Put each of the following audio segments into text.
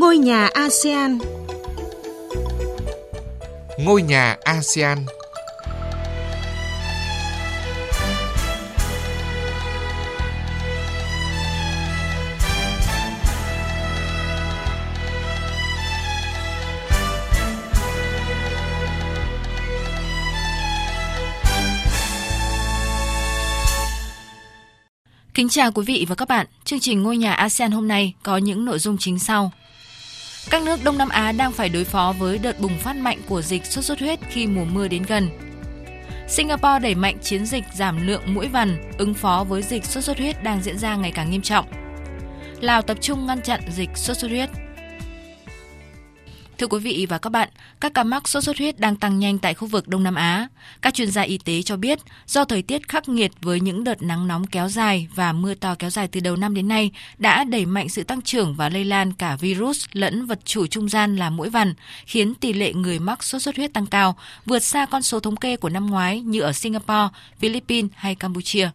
Ngôi nhà ASEAN Ngôi nhà ASEAN Kính chào quý vị và các bạn. Chương trình Ngôi nhà ASEAN hôm nay có những nội dung chính sau. Các nước Đông Nam Á đang phải đối phó với đợt bùng phát mạnh của dịch sốt xuất huyết khi mùa mưa đến gần. Singapore đẩy mạnh chiến dịch giảm lượng mũi vằn, ứng phó với dịch sốt xuất huyết đang diễn ra ngày càng nghiêm trọng. Lào tập trung ngăn chặn dịch sốt xuất huyết. Thưa quý vị và các bạn, các ca mắc sốt xuất huyết đang tăng nhanh tại khu vực Đông Nam Á. Các chuyên gia y tế cho biết, do thời tiết khắc nghiệt với những đợt nắng nóng kéo dài và mưa to kéo dài từ đầu năm đến nay đã đẩy mạnh sự tăng trưởng và lây lan cả virus lẫn vật chủ trung gian là mũi vằn, khiến tỷ lệ người mắc sốt xuất huyết tăng cao, vượt xa con số thống kê của năm ngoái như ở Singapore, Philippines hay Campuchia.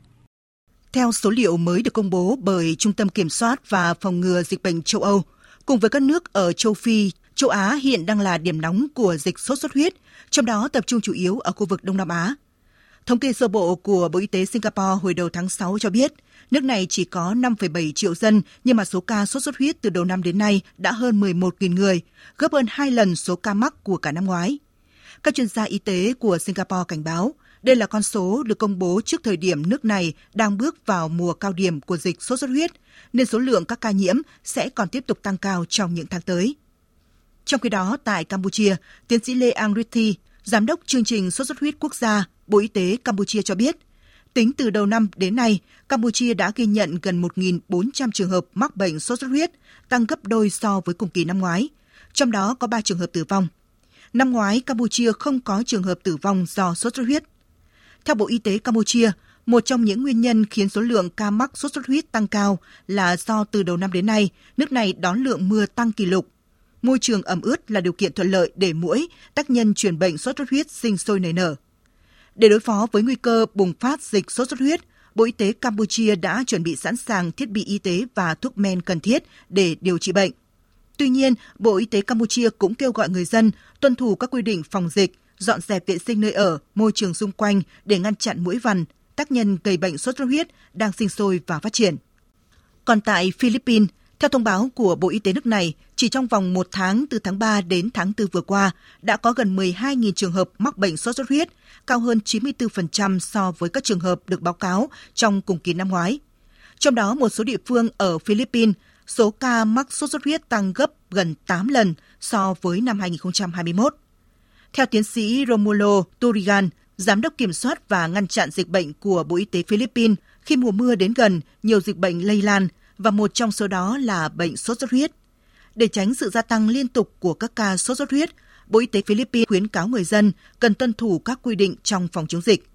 Theo số liệu mới được công bố bởi Trung tâm Kiểm soát và Phòng ngừa Dịch bệnh châu Âu, cùng với các nước ở châu Phi, Châu Á hiện đang là điểm nóng của dịch sốt xuất huyết, trong đó tập trung chủ yếu ở khu vực Đông Nam Á. Thống kê sơ bộ của Bộ Y tế Singapore hồi đầu tháng 6 cho biết, nước này chỉ có 5,7 triệu dân nhưng mà số ca sốt xuất huyết từ đầu năm đến nay đã hơn 11.000 người, gấp hơn 2 lần số ca mắc của cả năm ngoái. Các chuyên gia y tế của Singapore cảnh báo, đây là con số được công bố trước thời điểm nước này đang bước vào mùa cao điểm của dịch sốt xuất huyết, nên số lượng các ca nhiễm sẽ còn tiếp tục tăng cao trong những tháng tới. Trong khi đó, tại Campuchia, tiến sĩ Lê angriti Giám đốc chương trình sốt xuất huyết quốc gia, Bộ Y tế Campuchia cho biết, tính từ đầu năm đến nay, Campuchia đã ghi nhận gần 1.400 trường hợp mắc bệnh sốt xuất huyết, tăng gấp đôi so với cùng kỳ năm ngoái. Trong đó có 3 trường hợp tử vong. Năm ngoái, Campuchia không có trường hợp tử vong do sốt xuất huyết. Theo Bộ Y tế Campuchia, một trong những nguyên nhân khiến số lượng ca mắc sốt xuất huyết tăng cao là do từ đầu năm đến nay, nước này đón lượng mưa tăng kỷ lục môi trường ẩm ướt là điều kiện thuận lợi để mũi, tác nhân truyền bệnh sốt xuất huyết sinh sôi nảy nở. Để đối phó với nguy cơ bùng phát dịch sốt xuất huyết, Bộ Y tế Campuchia đã chuẩn bị sẵn sàng thiết bị y tế và thuốc men cần thiết để điều trị bệnh. Tuy nhiên, Bộ Y tế Campuchia cũng kêu gọi người dân tuân thủ các quy định phòng dịch, dọn dẹp vệ sinh nơi ở, môi trường xung quanh để ngăn chặn mũi vằn, tác nhân gây bệnh sốt xuất huyết đang sinh sôi và phát triển. Còn tại Philippines, theo thông báo của Bộ Y tế nước này, chỉ trong vòng một tháng từ tháng 3 đến tháng 4 vừa qua, đã có gần 12.000 trường hợp mắc bệnh sốt xuất huyết, cao hơn 94% so với các trường hợp được báo cáo trong cùng kỳ năm ngoái. Trong đó, một số địa phương ở Philippines, số ca mắc sốt xuất huyết tăng gấp gần 8 lần so với năm 2021. Theo tiến sĩ Romulo Turigan, Giám đốc Kiểm soát và Ngăn chặn dịch bệnh của Bộ Y tế Philippines, khi mùa mưa đến gần, nhiều dịch bệnh lây lan – và một trong số đó là bệnh sốt xuất huyết. Để tránh sự gia tăng liên tục của các ca sốt xuất huyết, Bộ Y tế Philippines khuyến cáo người dân cần tuân thủ các quy định trong phòng chống dịch.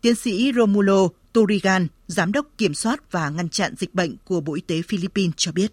Tiến sĩ Romulo Turigan, Giám đốc Kiểm soát và Ngăn chặn dịch bệnh của Bộ Y tế Philippines cho biết.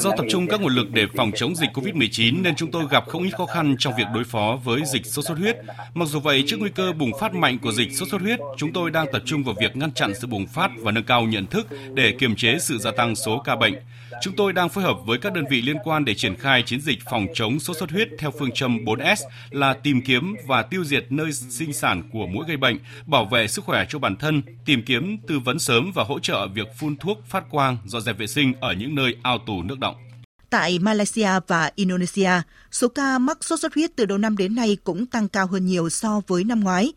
Do tập trung các nguồn lực để phòng chống dịch COVID-19 nên chúng tôi gặp không ít khó khăn trong việc đối phó với dịch sốt xuất huyết. Mặc dù vậy, trước nguy cơ bùng phát mạnh của dịch sốt xuất huyết, chúng tôi đang tập trung vào việc ngăn chặn sự bùng phát và nâng cao nhận thức để kiềm chế sự gia tăng số ca bệnh. Chúng tôi đang phối hợp với các đơn vị liên quan để triển khai chiến dịch phòng chống sốt xuất huyết theo phương châm 4S là tìm kiếm và tiêu diệt nơi sinh sản của mũi gây bệnh, bảo vệ sức khỏe cho bản thân, tìm kiếm tư vấn sớm và hỗ trợ việc phun thuốc phát quang, dọn dẹp vệ sinh ở những nơi ao tù nước động. Tại Malaysia và Indonesia, số ca mắc sốt xuất huyết từ đầu năm đến nay cũng tăng cao hơn nhiều so với năm ngoái.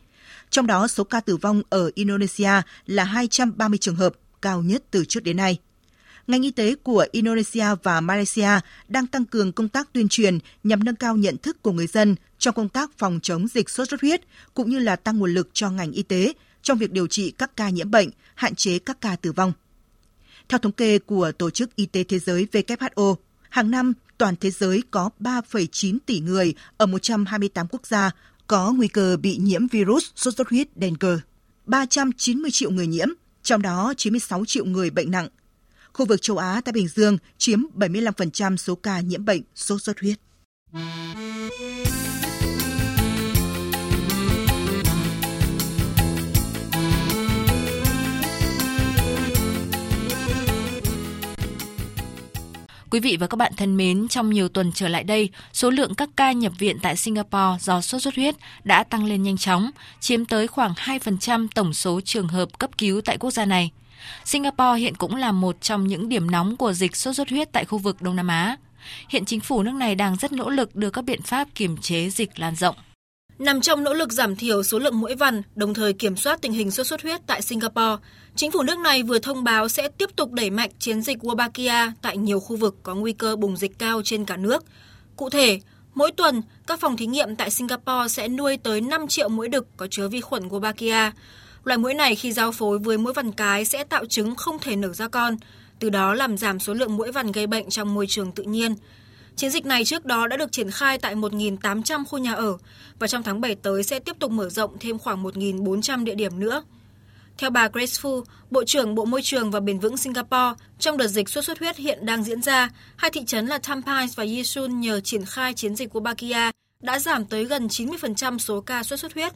Trong đó, số ca tử vong ở Indonesia là 230 trường hợp, cao nhất từ trước đến nay. Ngành y tế của Indonesia và Malaysia đang tăng cường công tác tuyên truyền nhằm nâng cao nhận thức của người dân trong công tác phòng chống dịch sốt xuất huyết, cũng như là tăng nguồn lực cho ngành y tế trong việc điều trị các ca nhiễm bệnh, hạn chế các ca tử vong. Theo thống kê của Tổ chức Y tế Thế giới WHO, hàng năm toàn thế giới có 3,9 tỷ người ở 128 quốc gia có nguy cơ bị nhiễm virus sốt xuất huyết dengue. 390 triệu người nhiễm, trong đó 96 triệu người bệnh nặng. Khu vực châu Á Thái Bình Dương chiếm 75% số ca nhiễm bệnh sốt xuất huyết. Quý vị và các bạn thân mến, trong nhiều tuần trở lại đây, số lượng các ca nhập viện tại Singapore do sốt xuất huyết đã tăng lên nhanh chóng, chiếm tới khoảng 2% tổng số trường hợp cấp cứu tại quốc gia này. Singapore hiện cũng là một trong những điểm nóng của dịch sốt xuất huyết tại khu vực Đông Nam Á. Hiện chính phủ nước này đang rất nỗ lực đưa các biện pháp kiềm chế dịch lan rộng. Nằm trong nỗ lực giảm thiểu số lượng mũi vằn, đồng thời kiểm soát tình hình sốt xuất huyết tại Singapore, chính phủ nước này vừa thông báo sẽ tiếp tục đẩy mạnh chiến dịch Wolbachia tại nhiều khu vực có nguy cơ bùng dịch cao trên cả nước. Cụ thể, mỗi tuần, các phòng thí nghiệm tại Singapore sẽ nuôi tới 5 triệu mũi đực có chứa vi khuẩn Wolbachia. Loài mũi này khi giao phối với mũi vằn cái sẽ tạo trứng không thể nở ra con, từ đó làm giảm số lượng mũi vằn gây bệnh trong môi trường tự nhiên. Chiến dịch này trước đó đã được triển khai tại 1.800 khu nhà ở và trong tháng 7 tới sẽ tiếp tục mở rộng thêm khoảng 1.400 địa điểm nữa. Theo bà Grace Fu, Bộ trưởng Bộ Môi trường và Bền vững Singapore, trong đợt dịch sốt xuất huyết hiện đang diễn ra, hai thị trấn là Tampines và Yisun nhờ triển khai chiến dịch của Bakia đã giảm tới gần 90% số ca sốt xuất huyết.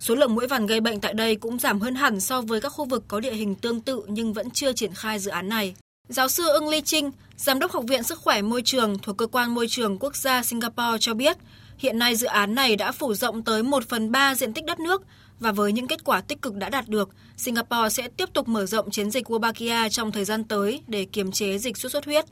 Số lượng mũi vằn gây bệnh tại đây cũng giảm hơn hẳn so với các khu vực có địa hình tương tự nhưng vẫn chưa triển khai dự án này. Giáo sư Ưng Ly Trinh, Giám đốc Học viện Sức khỏe Môi trường thuộc Cơ quan Môi trường Quốc gia Singapore cho biết, hiện nay dự án này đã phủ rộng tới 1 phần 3 diện tích đất nước và với những kết quả tích cực đã đạt được, Singapore sẽ tiếp tục mở rộng chiến dịch Wolbachia trong thời gian tới để kiềm chế dịch sốt xuất huyết.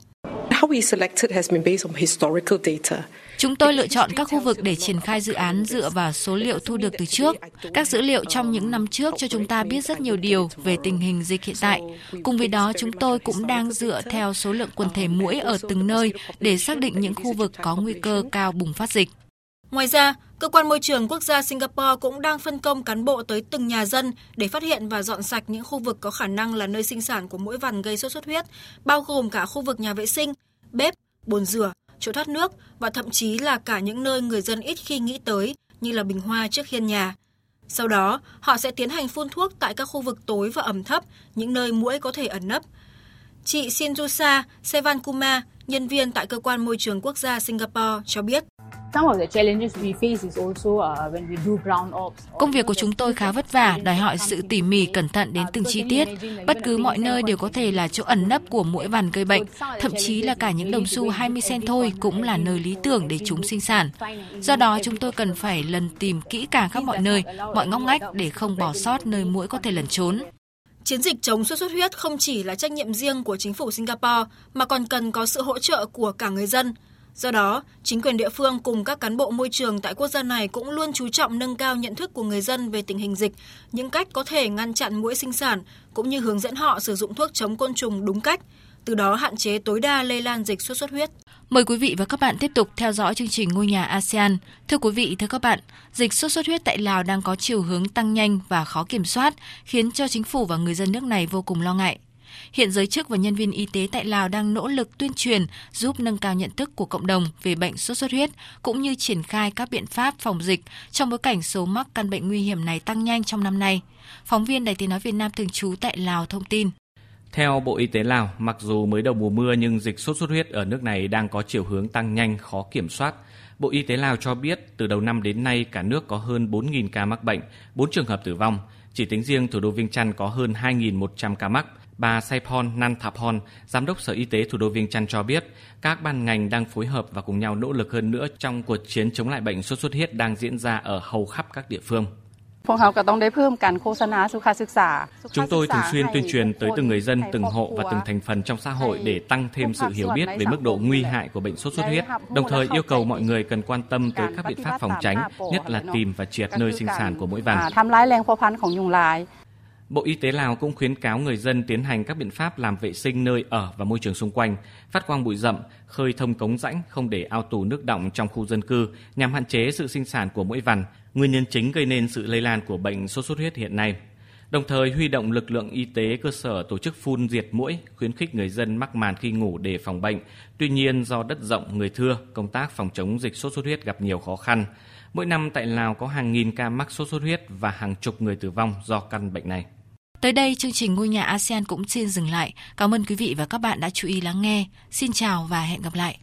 Chúng tôi lựa chọn các khu vực để triển khai dự án dựa vào số liệu thu được từ trước. Các dữ liệu trong những năm trước cho chúng ta biết rất nhiều điều về tình hình dịch hiện tại. Cùng với đó, chúng tôi cũng đang dựa theo số lượng quần thể mũi ở từng nơi để xác định những khu vực có nguy cơ cao bùng phát dịch. Ngoài ra, Cơ quan Môi trường Quốc gia Singapore cũng đang phân công cán bộ tới từng nhà dân để phát hiện và dọn sạch những khu vực có khả năng là nơi sinh sản của mũi vằn gây sốt xuất huyết, bao gồm cả khu vực nhà vệ sinh, bếp, bồn rửa, chỗ thoát nước và thậm chí là cả những nơi người dân ít khi nghĩ tới như là bình hoa trước hiên nhà. Sau đó, họ sẽ tiến hành phun thuốc tại các khu vực tối và ẩm thấp, những nơi mũi có thể ẩn nấp. Chị Sinjusa Sevankuma, nhân viên tại Cơ quan Môi trường Quốc gia Singapore cho biết. Công việc của chúng tôi khá vất vả, đòi hỏi sự tỉ mỉ cẩn thận đến từng chi tiết. Bất cứ mọi nơi đều có thể là chỗ ẩn nấp của mũi vằn gây bệnh, thậm chí là cả những đồng xu 20 cent thôi cũng là nơi lý tưởng để chúng sinh sản. Do đó chúng tôi cần phải lần tìm kỹ càng khắp mọi nơi, mọi ngóc ngách để không bỏ sót nơi mũi có thể lẩn trốn. Chiến dịch chống sốt xuất huyết không chỉ là trách nhiệm riêng của chính phủ Singapore mà còn cần có sự hỗ trợ của cả người dân. Do đó, chính quyền địa phương cùng các cán bộ môi trường tại quốc gia này cũng luôn chú trọng nâng cao nhận thức của người dân về tình hình dịch, những cách có thể ngăn chặn mũi sinh sản cũng như hướng dẫn họ sử dụng thuốc chống côn trùng đúng cách, từ đó hạn chế tối đa lây lan dịch sốt xuất huyết. Mời quý vị và các bạn tiếp tục theo dõi chương trình Ngôi nhà ASEAN. Thưa quý vị, thưa các bạn, dịch sốt xuất huyết tại Lào đang có chiều hướng tăng nhanh và khó kiểm soát, khiến cho chính phủ và người dân nước này vô cùng lo ngại. Hiện giới chức và nhân viên y tế tại Lào đang nỗ lực tuyên truyền giúp nâng cao nhận thức của cộng đồng về bệnh sốt xuất huyết cũng như triển khai các biện pháp phòng dịch trong bối cảnh số mắc căn bệnh nguy hiểm này tăng nhanh trong năm nay. Phóng viên Đài Tiếng nói Việt Nam thường trú tại Lào thông tin. Theo Bộ Y tế Lào, mặc dù mới đầu mùa mưa nhưng dịch sốt xuất huyết ở nước này đang có chiều hướng tăng nhanh, khó kiểm soát. Bộ Y tế Lào cho biết từ đầu năm đến nay cả nước có hơn 4.000 ca mắc bệnh, 4 trường hợp tử vong. Chỉ tính riêng thủ đô Viêng Chăn có hơn 2.100 ca mắc. Bà Saipon Nanthapon, Giám đốc Sở Y tế thủ đô Viêng Chăn cho biết, các ban ngành đang phối hợp và cùng nhau nỗ lực hơn nữa trong cuộc chiến chống lại bệnh sốt xuất huyết đang diễn ra ở hầu khắp các địa phương. Chúng tôi thường xuyên tuyên truyền tới từng người dân, từng hộ và từng thành phần trong xã hội để tăng thêm sự hiểu biết về mức độ nguy hại của bệnh sốt xuất huyết, đồng thời yêu cầu mọi người cần quan tâm tới các biện pháp phòng tránh, nhất là tìm và triệt nơi sinh sản của mũi vằn. Bộ Y tế Lào cũng khuyến cáo người dân tiến hành các biện pháp làm vệ sinh nơi ở và môi trường xung quanh, phát quang bụi rậm, khơi thông cống rãnh, không để ao tù nước động trong khu dân cư nhằm hạn chế sự sinh sản của mũi vằn, nguyên nhân chính gây nên sự lây lan của bệnh sốt xuất huyết hiện nay. Đồng thời huy động lực lượng y tế cơ sở tổ chức phun diệt mũi, khuyến khích người dân mắc màn khi ngủ để phòng bệnh. Tuy nhiên do đất rộng người thưa, công tác phòng chống dịch sốt xuất huyết gặp nhiều khó khăn. Mỗi năm tại Lào có hàng nghìn ca mắc sốt xuất huyết và hàng chục người tử vong do căn bệnh này. Tới đây chương trình Ngôi nhà ASEAN cũng xin dừng lại. Cảm ơn quý vị và các bạn đã chú ý lắng nghe. Xin chào và hẹn gặp lại.